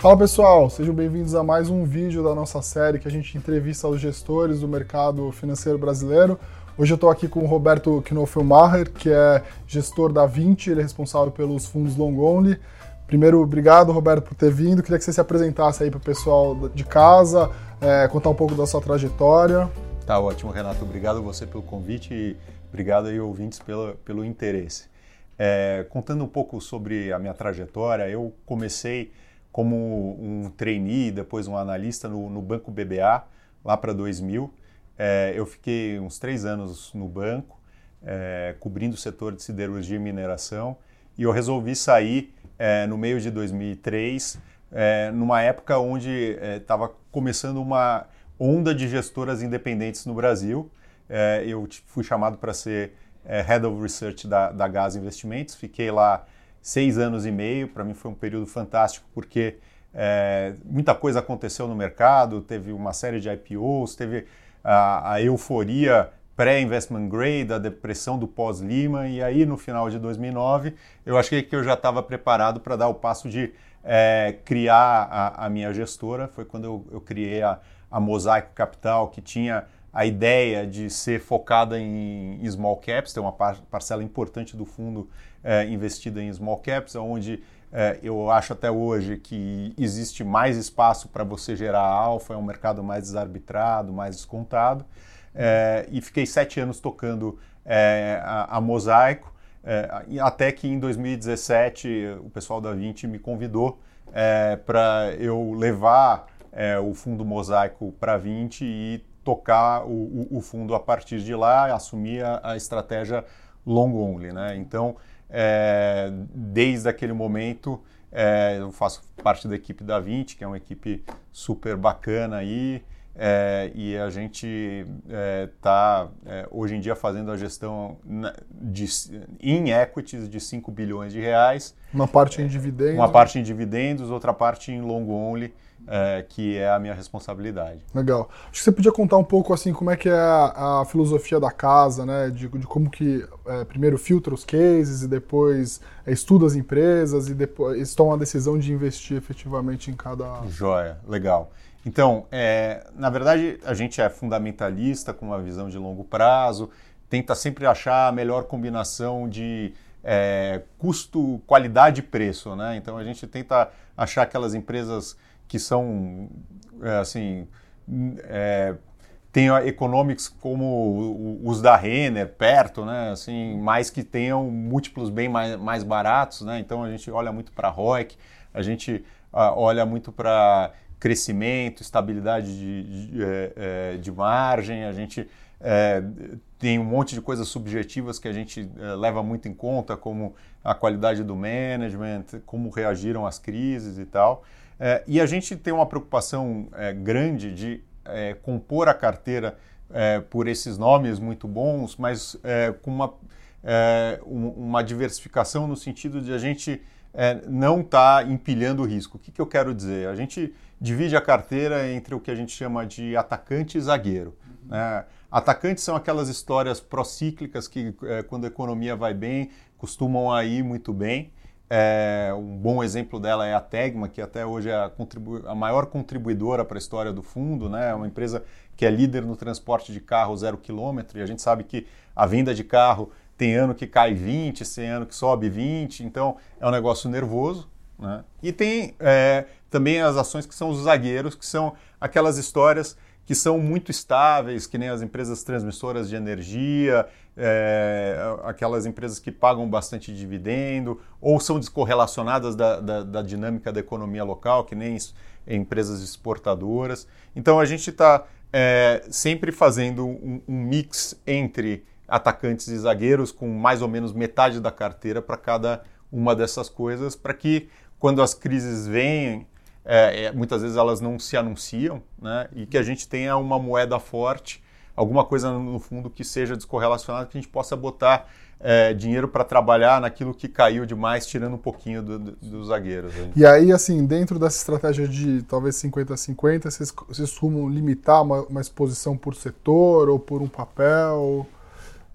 Fala pessoal, sejam bem-vindos a mais um vídeo da nossa série que a gente entrevista os gestores do mercado financeiro brasileiro. Hoje eu estou aqui com o Roberto Knoffelmacher, que é gestor da 20, ele é responsável pelos fundos long only. Primeiro, obrigado, Roberto, por ter vindo. Queria que você se apresentasse aí para o pessoal de casa, é, contar um pouco da sua trajetória. Tá ótimo, Renato. Obrigado você pelo convite e obrigado aí, ouvintes, pelo, pelo interesse. É, contando um pouco sobre a minha trajetória, eu comecei como um trainee, depois um analista no, no Banco BBA, lá para 2000. É, eu fiquei uns três anos no banco, é, cobrindo o setor de siderurgia e mineração, e eu resolvi sair é, no meio de 2003, é, numa época onde estava é, começando uma onda de gestoras independentes no Brasil. É, eu fui chamado para ser Head of Research da, da Gas Investimentos, fiquei lá seis anos e meio. Para mim foi um período fantástico porque é, muita coisa aconteceu no mercado, teve uma série de IPOs, teve a, a euforia pré-investment grade, a depressão do pós-Lima, e aí no final de 2009 eu achei que eu já estava preparado para dar o passo de é, criar a, a, minha gestora. Foi quando eu, eu criei a, a Mosaico Capital, que tinha a ideia de ser focada em, small caps, tem uma par parcela importante do fundo é, investida em small caps, onde é, eu acho até hoje que existe mais espaço para você gerar alfa, é um mercado mais desarbitrado, mais descontado. É, e fiquei sete anos tocando é, a, a, Mosaico, é, até que em 2017 o pessoal da 20 me convidou é, para eu levar o fundo Mosaico para 20 e tocar o, o, o, fundo a partir de lá, assumir a, a estratégia long only. Né? Então, é, desde aquele momento, é, eu faço parte da equipe da 20, que é uma equipe super bacana aí, é, e a gente está é, é, hoje em dia fazendo a gestão de, em equities de 5 bilhões de reais. Uma parte em dividendos. Uma parte em dividendos, outra parte em long only é, que é a minha responsabilidade. Legal. Acho que você podia contar um pouco assim como é que é a, a filosofia da casa, né? De, de como que é, primeiro filtra os cases e depois é, estuda as empresas e depois toma a decisão de investir efetivamente em cada. Joia, legal. Então, é, na verdade, a gente é fundamentalista com uma visão de longo prazo, tenta sempre achar a melhor combinação de é, custo, qualidade e preço, né? Então a gente tenta achar aquelas empresas que são, é, assim, é, tem economics como os da Renner perto, né? Assim, mais que tenham múltiplos bem mais, mais baratos, né? Então a gente olha muito para ROIC, a gente uh, olha muito para crescimento, estabilidade de, de, é, é, de, margem, a gente é, tem um monte de coisas subjetivas que a gente é, leva muito em conta, como a qualidade do management, como reagiram às crises e tal. É, e a gente tem uma preocupação é, grande de compor a carteira por esses nomes muito bons, mas com uma, uma diversificação no sentido de a gente não estar tá empilhando o risco. O que, que eu quero dizer? A gente divide a carteira entre o que a gente chama de atacante e zagueiro. Né? Atacantes são aquelas histórias procíclicas que, quando a economia vai bem, costumam ir muito bem. É, um bom exemplo dela é a Tegma, que até hoje é a, a maior contribuidora para a história do fundo, né? é uma empresa que é líder no transporte de carro zero quilômetro, e a gente sabe que a venda de carro tem ano que cai 20, tem ano que sobe 20, então é um negócio nervoso. Né? E tem é, também as ações que são os zagueiros, que são aquelas histórias que são muito estáveis, que nem as empresas transmissoras de energia, é, aquelas empresas que pagam bastante dividendo, ou são descorrelacionadas da, da, da dinâmica da economia local, que nem empresas exportadoras. Então a gente está é, sempre fazendo um, um mix entre atacantes e zagueiros, com mais ou menos metade da carteira para cada uma dessas coisas, para que quando as crises vêm, é, é, muitas vezes elas não se anunciam, né? E que a gente tenha uma moeda forte, alguma coisa no fundo que seja descorrelacionada, que a gente possa botar é, dinheiro para trabalhar naquilo que caiu demais, tirando um pouquinho dos do, do zagueiros. Né? E aí, assim, dentro dessa estratégia de talvez 50-50, vocês, vocês costumam limitar uma, uma, exposição por setor ou por um papel?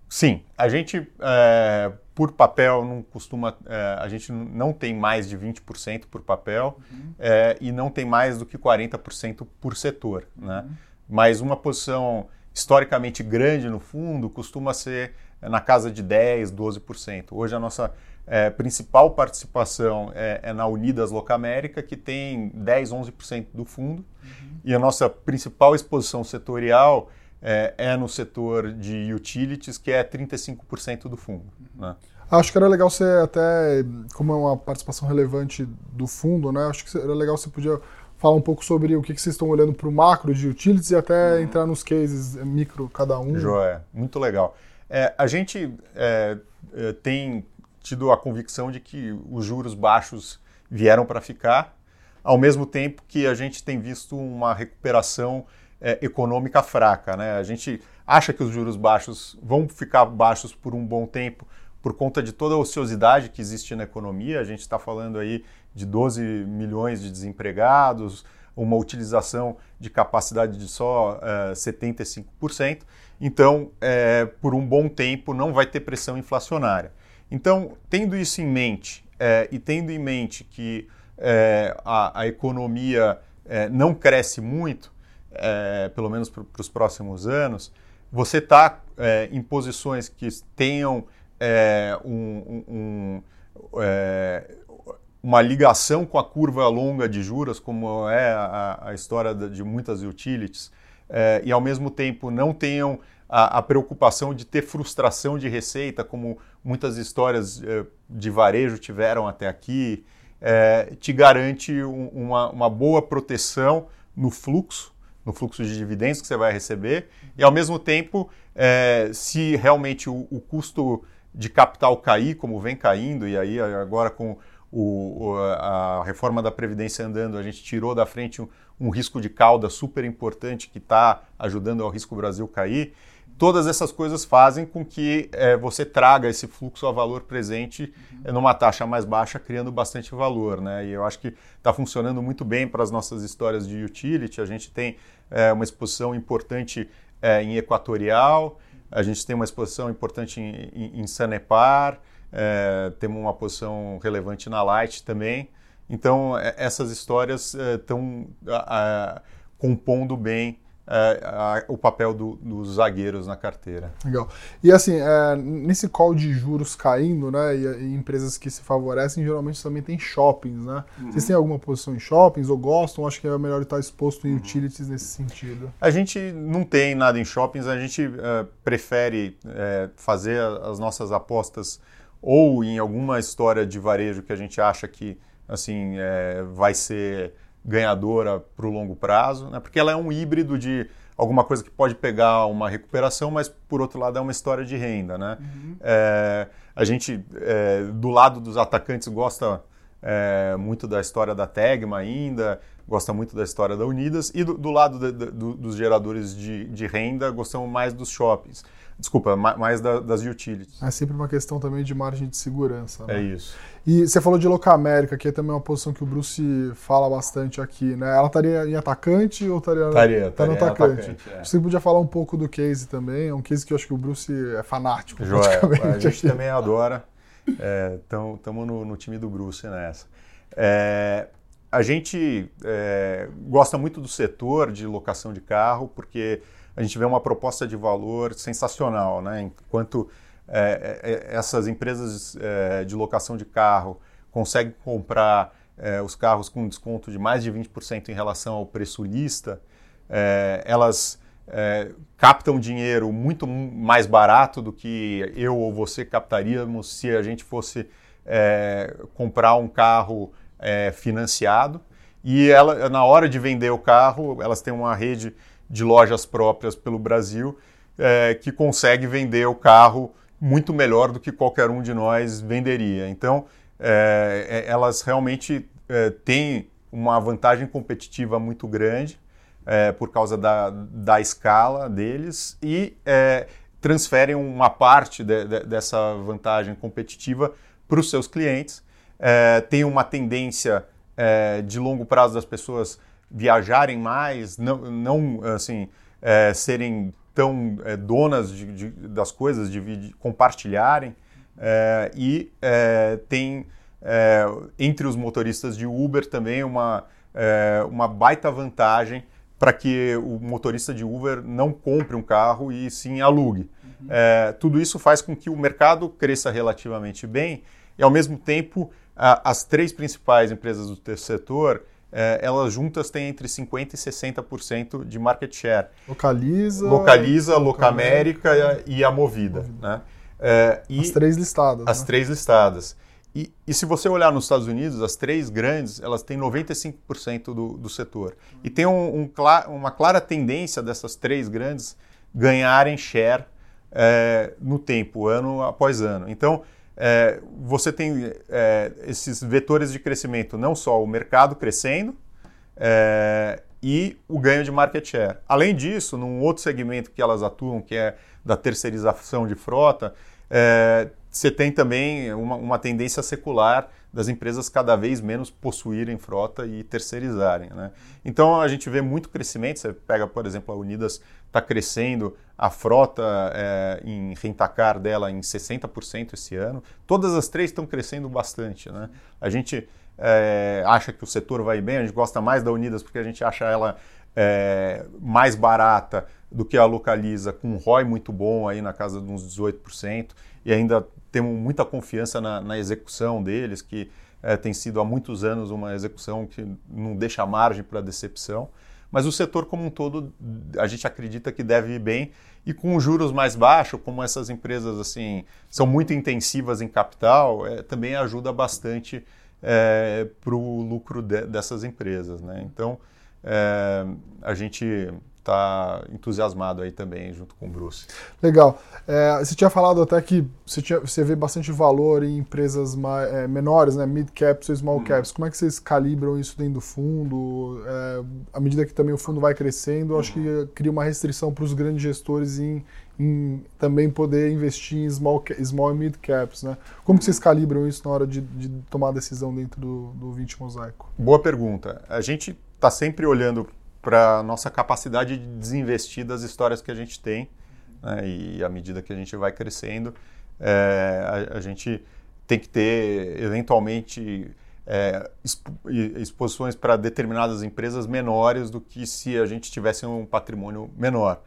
Sim, a gente, é, por papel não costuma, é, a gente não tem mais de 20% por papel uhum. é, e não tem mais do que 40% por setor. Né? Uhum. Mas uma posição historicamente grande no fundo costuma ser na casa de 10%, 12%. Hoje a nossa é, principal participação é, é, na Unidas Locamérica, que tem 10, 11% do fundo, uhum. e a nossa principal exposição setorial é, é, no setor de utilities, que é 35% do fundo. Né? Acho que era legal você até, como é uma participação relevante do fundo, né? Acho que era legal você podia falar um pouco sobre o que, que vocês estão olhando para o macro de utilities e até uhum. entrar nos cases micro cada um. Joé, muito legal. É, a gente é, é tem tido a convicção de que os juros baixos vieram para ficar, ao mesmo tempo que a gente tem visto uma recuperação é, econômica fraca. Né? A gente acha que os juros baixos vão ficar baixos por um bom tempo por conta de toda a ociosidade que existe na economia. A gente está falando aí de 12 milhões de desempregados, uma utilização de capacidade de só uh, é, 75%. Então, é, por um bom tempo, não vai ter pressão inflacionária. Então, tendo isso em mente é, e tendo em mente que é, a, a, economia é, não cresce muito, é, pelo menos para os próximos anos, você está é, em posições que tenham é, um, um, uma ligação com a curva longa de juros, como é a, a história de muitas utilities, e ao mesmo tempo não tenham a, a, preocupação de ter frustração de receita, como muitas histórias eh, de varejo tiveram até aqui, te garante um, uma, uma boa proteção no fluxo, no fluxo de dividendos que você vai receber, e ao mesmo tempo, eh, se realmente o, o, custo de capital cair, como vem caindo, e aí agora com o, a reforma da Previdência andando, a gente tirou da frente um, um risco de cauda super importante que está ajudando ao risco Brasil cair todas essas coisas fazem com que é, você traga esse fluxo a valor presente uhum. numa taxa mais baixa, criando bastante valor. Né? E eu acho que está funcionando muito bem para as nossas histórias de utility. A gente tem é, uma exposição importante é, em Equatorial, a gente tem uma exposição importante em, em, em Sanepar, temos uma posição relevante na Light também. Então, essas histórias estão compondo bem é, a, o papel do, dos zagueiros na carteira. Legal. E assim, é, nesse call de juros caindo, né, e, e, empresas que se favorecem, geralmente também tem shoppings, né? Uhum. Vocês têm alguma posição em shoppings ou gostam? Acho que é melhor estar exposto em uhum. utilities nesse sentido. A gente não tem nada em shoppings, a gente uh, prefere uh, fazer as nossas apostas ou em alguma história de varejo que a gente acha que assim uh, vai ser ganhadora para o longo prazo, né? porque ela é um híbrido de alguma coisa que pode pegar uma recuperação, mas por outro lado é uma história de renda. Né? Uhum. É, a gente, é, do lado dos atacantes, gosta é, muito da história da Tegma ainda, gosta muito da história da Unidas, e do, do lado de, de, dos geradores de, de renda, gostamos mais dos shoppings. Desculpa, mais da, das utilities. É sempre uma questão também de margem de segurança. Né? É isso. E você falou de Locamérica, que é também uma posição que o Bruce fala bastante aqui, né? Ela estaria em atacante ou estaria, estaria, tá no atacante? atacante é. Você podia falar um pouco do case também, é um case que eu acho que o Bruce é fanático. Joia, a gente aqui. também adora. Estamos é, no, no, time do Bruce nessa. É, a gente é, gosta muito do setor de locação de carro, porque a gente vê uma proposta de valor sensacional, né? Enquanto é, é, é, essas empresas é, de locação de carro conseguem comprar é, os carros com desconto de mais de 20% em relação ao preço lista, é, elas captam dinheiro muito mais barato do que eu ou você captaríamos se a gente fosse comprar um carro financiado. E ela, na hora de vender o carro, elas têm uma rede de lojas próprias pelo Brasil é, que consegue vender o carro muito melhor do que qualquer um de nós venderia. Então, é, é elas realmente é, têm uma vantagem competitiva muito grande é, por causa da, da escala deles e é, transferem uma parte de, de, dessa vantagem competitiva para os seus clientes. Tem uma tendência de longo prazo das pessoas viajarem mais, não, não assim, é, serem tão é, donas de, de, das coisas, de, de, compartilharem. É, e é, tem é, entre os motoristas de Uber também uma, é, uma baita vantagem para que o motorista de Uber não compre um carro e sim alugue. Uhum. É, tudo isso faz com que o mercado cresça relativamente bem e, ao mesmo tempo, a, as três principais empresas do terceiro setor é, elas juntas têm entre 50% e 60% de market share. Localiza, Localiza, Locamérica e a Movida. Movida. Né? É, as três listadas. As né? três listadas. E, e, se você olhar nos Estados Unidos, as três grandes, elas têm 95% do, do setor. E tem um, um, uma clara tendência dessas três grandes ganharem share é, no tempo, ano após ano. Então, é, você tem é, esses vetores de crescimento, não só o mercado crescendo é, e o ganho de market share. Além disso, num outro segmento que elas atuam, que é da terceirização de frota, é, você tem também uma, uma, tendência secular das empresas cada vez menos possuírem frota e terceirizarem. Né? Então a gente vê muito crescimento. Você pega, por exemplo, a Unidas está crescendo a frota é, em rentacar dela em 60% esse ano. Todas as três estão crescendo bastante. Né? A gente é, acha que o setor vai bem, a gente gosta mais da Unidas porque a gente acha ela é, mais barata do que a Localiza, com um ROI muito bom aí na casa de uns 18%, e ainda temos muita confiança na, na execução deles, que é, tem sido há muitos anos uma execução que não deixa margem para decepção. Mas o setor como um todo, a gente acredita que deve ir bem e com juros mais baixos, como essas empresas assim são muito intensivas em capital, é, também ajuda bastante é, para o lucro de, dessas empresas. Né? Então, é, a gente está entusiasmado aí também junto com o Bruce. Legal. É, você tinha falado até que você, tinha, você vê bastante valor em empresas mais, é, menores, né, mid caps ou small hum. caps. Como é que vocês calibram isso dentro do fundo? É, à medida que também o fundo vai crescendo, acho que cria uma restrição para os grandes gestores em, em, também poder investir em small, small e mid caps, né? Como que vocês calibram isso na hora de, de tomar a decisão dentro do, do 20 Mosaico? Boa pergunta. A gente está sempre olhando para nossa capacidade de desinvestir das histórias que a gente tem. Né? E à medida que a gente vai crescendo, é, a, a, gente tem que ter, eventualmente, é, exposições para determinadas empresas menores do que se a gente tivesse um patrimônio menor.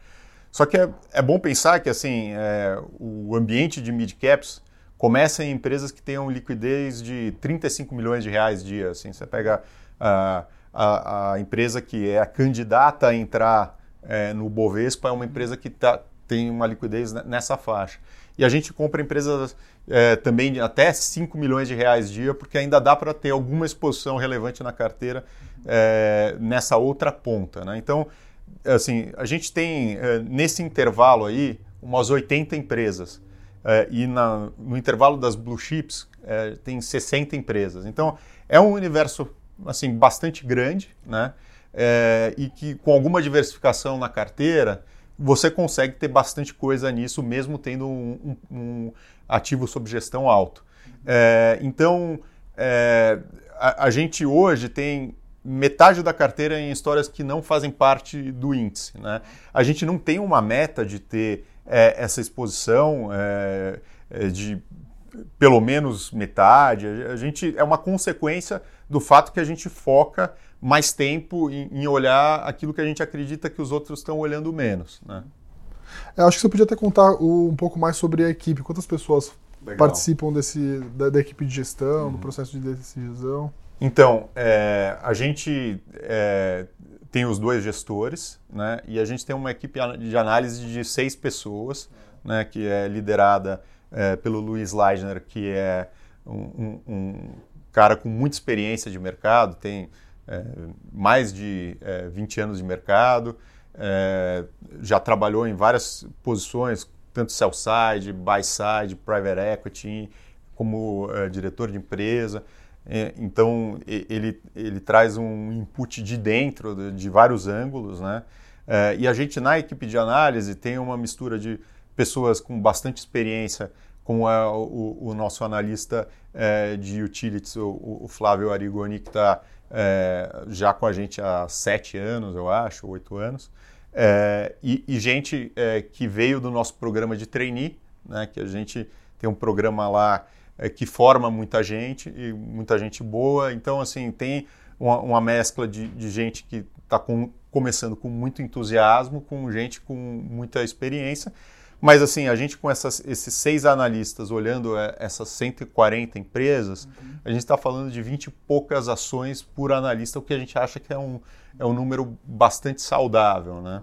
Só que é, é bom pensar que assim é, o ambiente de mid-caps começa em empresas que tenham liquidez de 35 milhões de reais dia. Assim, você pega... Uh, a, a empresa que é a candidata a entrar é, no Bovespa é uma empresa que tá, tem uma liquidez nessa faixa. E a gente compra empresas é, também de até 5 milhões de reais dia, porque ainda dá para ter alguma exposição relevante na carteira é, nessa outra ponta. Né? Então, assim, a gente tem é, nesse intervalo aí umas 80 empresas. É, e na, no intervalo das blue chips é, tem 60 empresas. Então, é um universo assim, bastante grande, né? É, e que com alguma diversificação na carteira, você consegue ter bastante coisa nisso, mesmo tendo um, um, um ativo sob gestão alto. É, então, é, a, a, gente hoje tem metade da carteira em histórias que não fazem parte do índice. Né? A gente não tem uma meta de ter é, essa exposição é, é, de pelo menos metade. A gente é uma consequência do fato que a gente foca mais tempo em, em olhar aquilo que a gente acredita que os outros estão olhando menos. Né? Eu acho que você podia até contar um pouco mais sobre a equipe. Quantas pessoas Legal. participam desse, da, da, equipe de gestão, uhum. do processo de decisão? Então, é, a gente é, tem os dois gestores, né? E a gente tem uma equipe de análise de seis pessoas, né? Que é liderada é, pelo Luiz Leisner, que é um, um, cara com muita experiência de mercado, tem é, mais de é, 20 anos de mercado, é, já trabalhou em várias posições, tanto sell side, buy side, private equity, como é, diretor de empresa. É, então ele, ele traz um input de dentro, de, de vários ângulos, né? e a gente na equipe de análise tem uma mistura de pessoas com bastante experiência, como é o, o nosso analista é, de utilities, o, o, Flávio Arigoni, que está é, já com a gente há sete anos, eu acho, oito anos, é, e, e, gente é, que veio do nosso programa de trainee, né, que a gente tem um programa lá é, que forma muita gente e muita gente boa. Então, assim, tem uma, uma mescla de, de, gente que está com, começando com muito entusiasmo, com gente com muita experiência. Mas, assim, a gente com essas, esses seis analistas olhando é, essas 140 empresas, uhum. a gente está falando de 20 e poucas ações por analista, o que a gente acha que é um, é um número bastante saudável, né?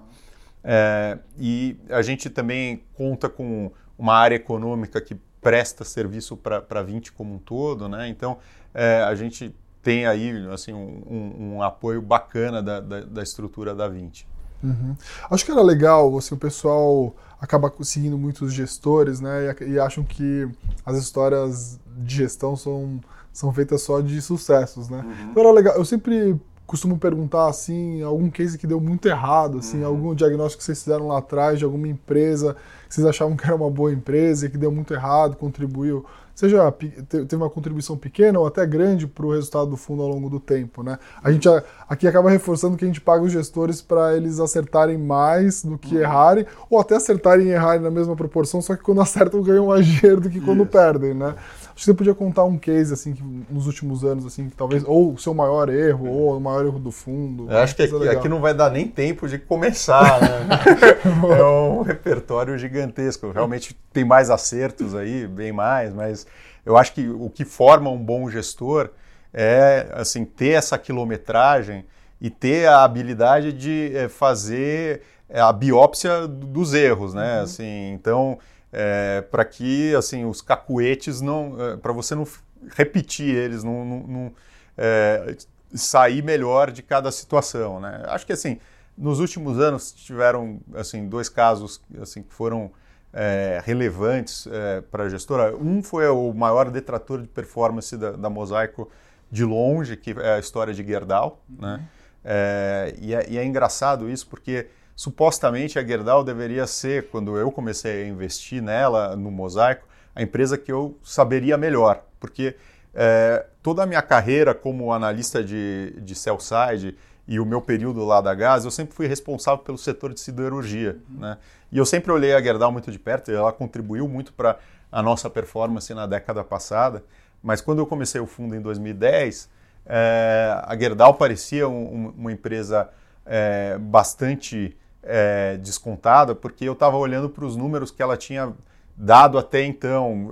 É, e a gente também conta com uma área econômica que presta serviço para 20 como um todo, né? Então, é, a gente tem aí assim, um, um, um apoio bacana da, da, da, estrutura da 20. Uhum. Acho que era legal, assim, o pessoal acaba seguindo muitos gestores, né? E, e, acham que as histórias de gestão são, são feitas só de sucessos, né? Uhum. Então era legal. Eu sempre costumo perguntar assim, algum case que deu muito errado, assim, uhum. algum diagnóstico que vocês fizeram lá atrás de alguma empresa que vocês achavam que era uma boa empresa e que deu muito errado, contribuiu, seja teve uma contribuição pequena ou até grande para o resultado do fundo ao longo do tempo, né? A gente aqui acaba reforçando que a gente paga os gestores para eles acertarem mais do que uhum. errarem, ou até acertarem e errarem na mesma proporção, só que quando acertam ganham mais dinheiro do que quando Isso. perdem, né? Acho que você podia contar um case, assim, que, nos últimos anos, assim, que talvez, ou o seu maior erro, ou o maior erro do fundo. Eu acho que aqui, aqui, não vai dar nem tempo de começar, né? é um repertório gigantesco. Realmente tem mais acertos aí, bem mais, mas eu acho que o que forma um bom gestor é, assim, ter essa quilometragem e ter a habilidade de é, fazer eh, a biópsia dos erros, né? Uhum. Assim, então é, para que assim os cacuetes não, é, para você não repetir eles, não, não, não é, sair melhor de cada situação, né? Acho que assim nos últimos anos tiveram assim dois casos assim que foram é, relevantes é, para a gestora. Um foi o maior detrator de performance da, da, Mosaico de longe, que é a história de Gerdau, né? É, e, é, e é engraçado isso porque supostamente a Gerdau deveria ser, quando eu comecei a investir nela, no Mosaico, a empresa que eu saberia melhor, porque é, toda a minha carreira como analista de, de sell side e o meu período lá da Gás, eu sempre fui responsável pelo setor de siderurgia, uhum. né? E eu sempre olhei a Gerdau muito de perto, ela contribuiu muito para a nossa performance na década passada, mas quando eu comecei o fundo em 2010, é, a Gerdau parecia um, uma empresa é, bastante é, descontada, porque eu estava olhando para os números que ela tinha dado até então,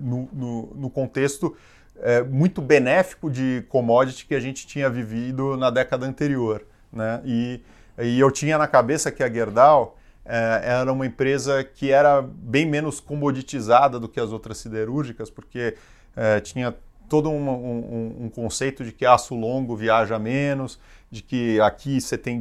no, no, no, contexto muito benéfico de commodity que a gente tinha vivido na década anterior. Né? E, e eu tinha na cabeça que a Gerdau era uma empresa que era bem menos comoditizada do que as outras siderúrgicas, porque é, tinha todo um, um, um, conceito de que aço longo viaja menos, de que aqui você tem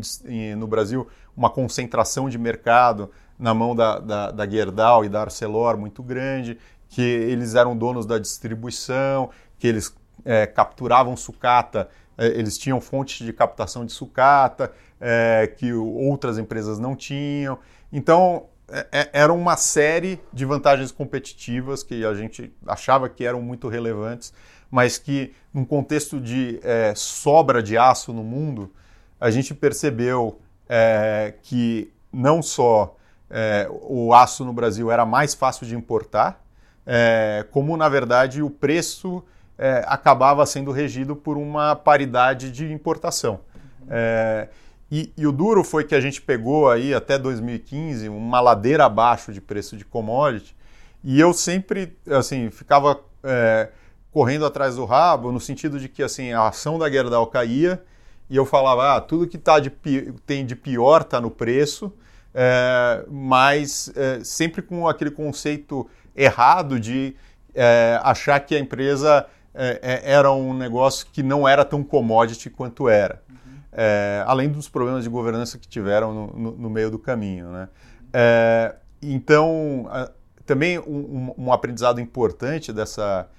no Brasil uma concentração de mercado na mão da, da, da Gerdau e da Arcelor muito grande, que eles eram donos da distribuição, que eles é, capturavam sucata, é, eles tinham fontes de captação de sucata, é, que outras empresas não tinham. Então, é, é, era uma série de vantagens competitivas que a gente achava que eram muito relevantes, mas que, num contexto de é, sobra de aço no mundo, a gente percebeu é, que não só é, o aço no Brasil era mais fácil de importar, é, como na verdade o preço é, acabava sendo regido por uma paridade de importação. É, e, e, o duro foi que a gente pegou aí até 2015 uma ladeira abaixo de preço de commodity e eu sempre assim ficava é, correndo atrás do rabo no sentido de que assim a ação da Gerdau caía e eu falava, ah, tudo que tá de, tem de pior está no preço, é, mas é, sempre com aquele conceito errado de é, achar que a empresa é, é, era um negócio que não era tão commodity quanto era. Uhum. É, além dos problemas de governança que tiveram no, no, no meio do caminho. Né? então, a, também um, um, aprendizado importante dessa,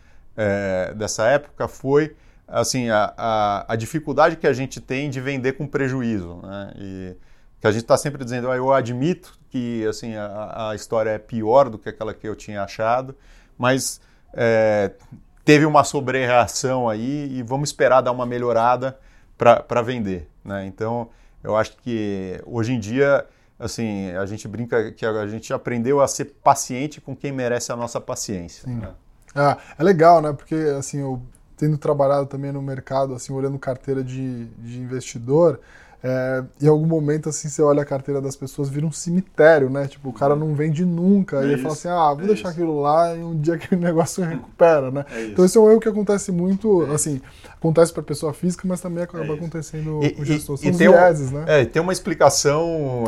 dessa época foi assim, a, a, a, dificuldade que a gente tem de vender com prejuízo, né? E que a gente está sempre dizendo, ah, eu admito que assim a, a, história é pior do que aquela que eu tinha achado, mas é, teve uma sobre-reação aí e vamos esperar dar uma melhorada para vender, né? Então, eu acho que hoje em dia assim, a gente brinca que a gente aprendeu a ser paciente com quem merece a nossa paciência. Né? É, é legal, né? Porque assim, eu tendo trabalhado também no mercado, assim, olhando carteira de, de investidor, é, em algum momento, assim, você olha a carteira das pessoas, vira um cemitério, né? Tipo, o cara não vende nunca. É e ele fala assim, ah, vou é deixar isso. aquilo lá e um dia aquele negócio recupera, né? É então esse é um erro que acontece muito, é assim, acontece para pessoa física, mas também acaba é acontecendo com o gestor. São e vieses, um, né? É, tem uma explicação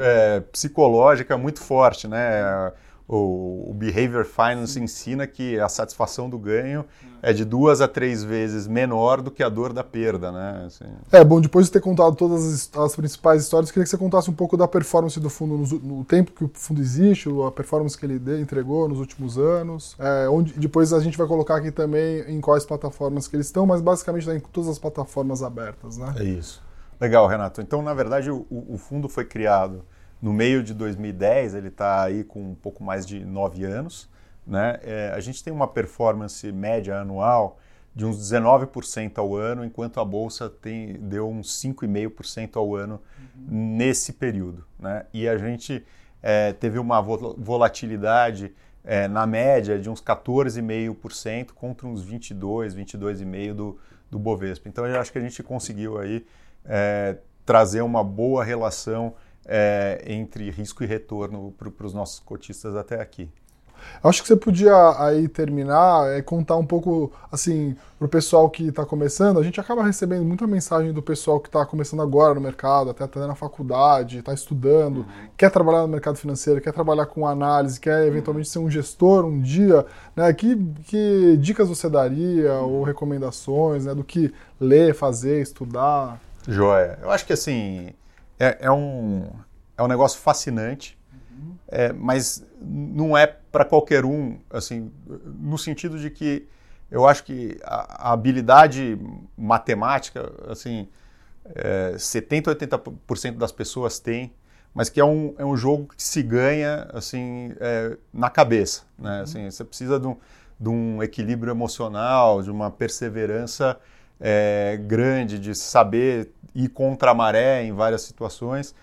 é, psicológica muito forte, né? O, o Behavior Finance ensina que a satisfação do ganho é de duas a três vezes menor do que a dor da perda, né? Assim. É, bom, depois de ter contado todas as, as, principais histórias, queria que você contasse um pouco da performance do fundo no, no tempo que o fundo existe, a performance que ele entregou nos últimos anos, é, onde depois a gente vai colocar aqui também em quais plataformas que eles estão, mas basicamente está em todas as plataformas abertas, né? É isso. Legal, Renato. Então, na verdade, o, o fundo foi criado no meio de 2010, ele está aí com um pouco mais de nove anos. Né? É, a gente tem uma performance média anual de uns 19% ao ano, enquanto a bolsa tem, deu uns 5,5% ao ano uhum. nesse período. Né? E a gente é, teve uma volatilidade é, na média de uns 14,5% contra uns 22, 22,5% do, do Bovespa. Então eu acho que a gente conseguiu aí é, trazer uma boa relação é, entre risco e retorno para os nossos cotistas até aqui. Acho que você podia aí terminar é, contar um pouco, assim, para o pessoal que está começando. A gente acaba recebendo muita mensagem do pessoal que está começando agora no mercado, até até na faculdade, está estudando, uhum. quer trabalhar no mercado financeiro, quer trabalhar com análise, quer eventualmente ser um gestor um dia. Né? Que, que dicas você daria ou recomendações né? do que ler, fazer, estudar? Joia. Eu acho que assim é, é, um, é um negócio fascinante, uhum. é, mas não é para qualquer um, assim, no sentido de que eu acho que a, a habilidade matemática, assim, é, 70, 80% das pessoas têm, mas que é um, é um jogo que se ganha, assim, é, na cabeça, né? Uhum. Assim, você precisa de um, de um equilíbrio emocional, de uma perseverança é, grande, de saber ir contra a maré em várias situações.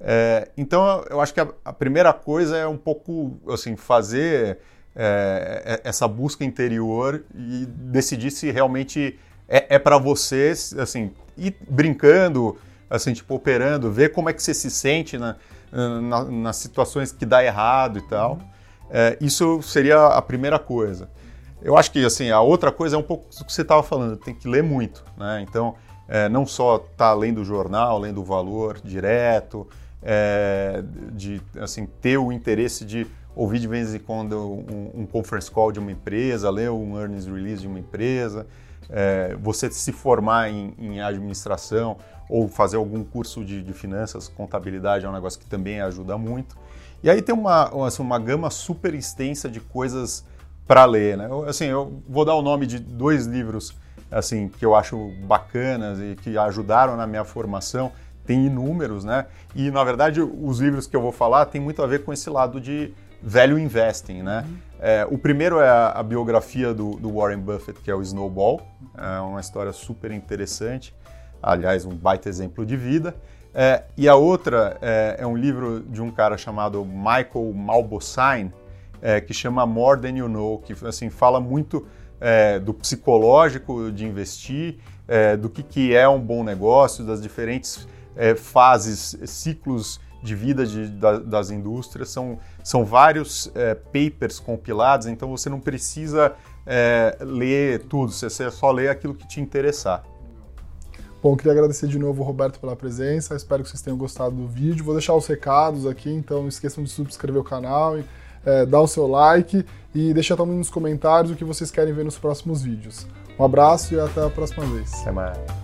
É, então, eu acho que a, a, primeira coisa é um pouco assim fazer é, é essa busca interior e decidir se realmente é, é para você, assim, ir brincando, assim, tipo, operando, ver como é que você se sente na, na, nas situações que dá errado e tal. É, isso seria a primeira coisa. Eu acho que assim a outra coisa é um pouco do que você estava falando, tem que ler muito, né? Então é, não só tá lendo o jornal, lendo o valor direto, é, de assim ter o interesse de ouvir de vez em quando um, um, conference call de uma empresa, ler um earnings release de uma empresa, é, você se formar em, em, administração ou fazer algum curso de, de, finanças, contabilidade é um negócio que também ajuda muito. E aí tem uma, assim, uma gama super extensa de coisas para ler, né? Eu, assim, eu vou dar o nome de dois livros assim que eu acho bacanas e que ajudaram na minha formação. Tem inúmeros, né? E na verdade os livros que eu vou falar tem muito a ver com esse lado de value investing, né? Uhum. É, o primeiro é a, a biografia do, do, Warren Buffett, que é o Snowball. É uma história super interessante. Aliás, um baita exemplo de vida. É, e a outra é, é, um livro de um cara chamado Michael Malbosine, é, que chama More Than You Know, que assim, fala muito é, do psicológico de investir, é, do que, que é um bom negócio, das diferentes é, fases, ciclos de vida de, da, das indústrias. São, são vários é, papers compilados, então você não precisa é, ler tudo, você só lê aquilo que te interessar. Bom, queria agradecer de novo, Roberto, pela presença. Espero que vocês tenham gostado do vídeo. Vou deixar os recados aqui, então não esqueçam de subscrever o canal e é, dá o seu like e deixa também nos comentários o que vocês querem ver nos próximos vídeos. Um abraço e até a próxima vez. Até mais.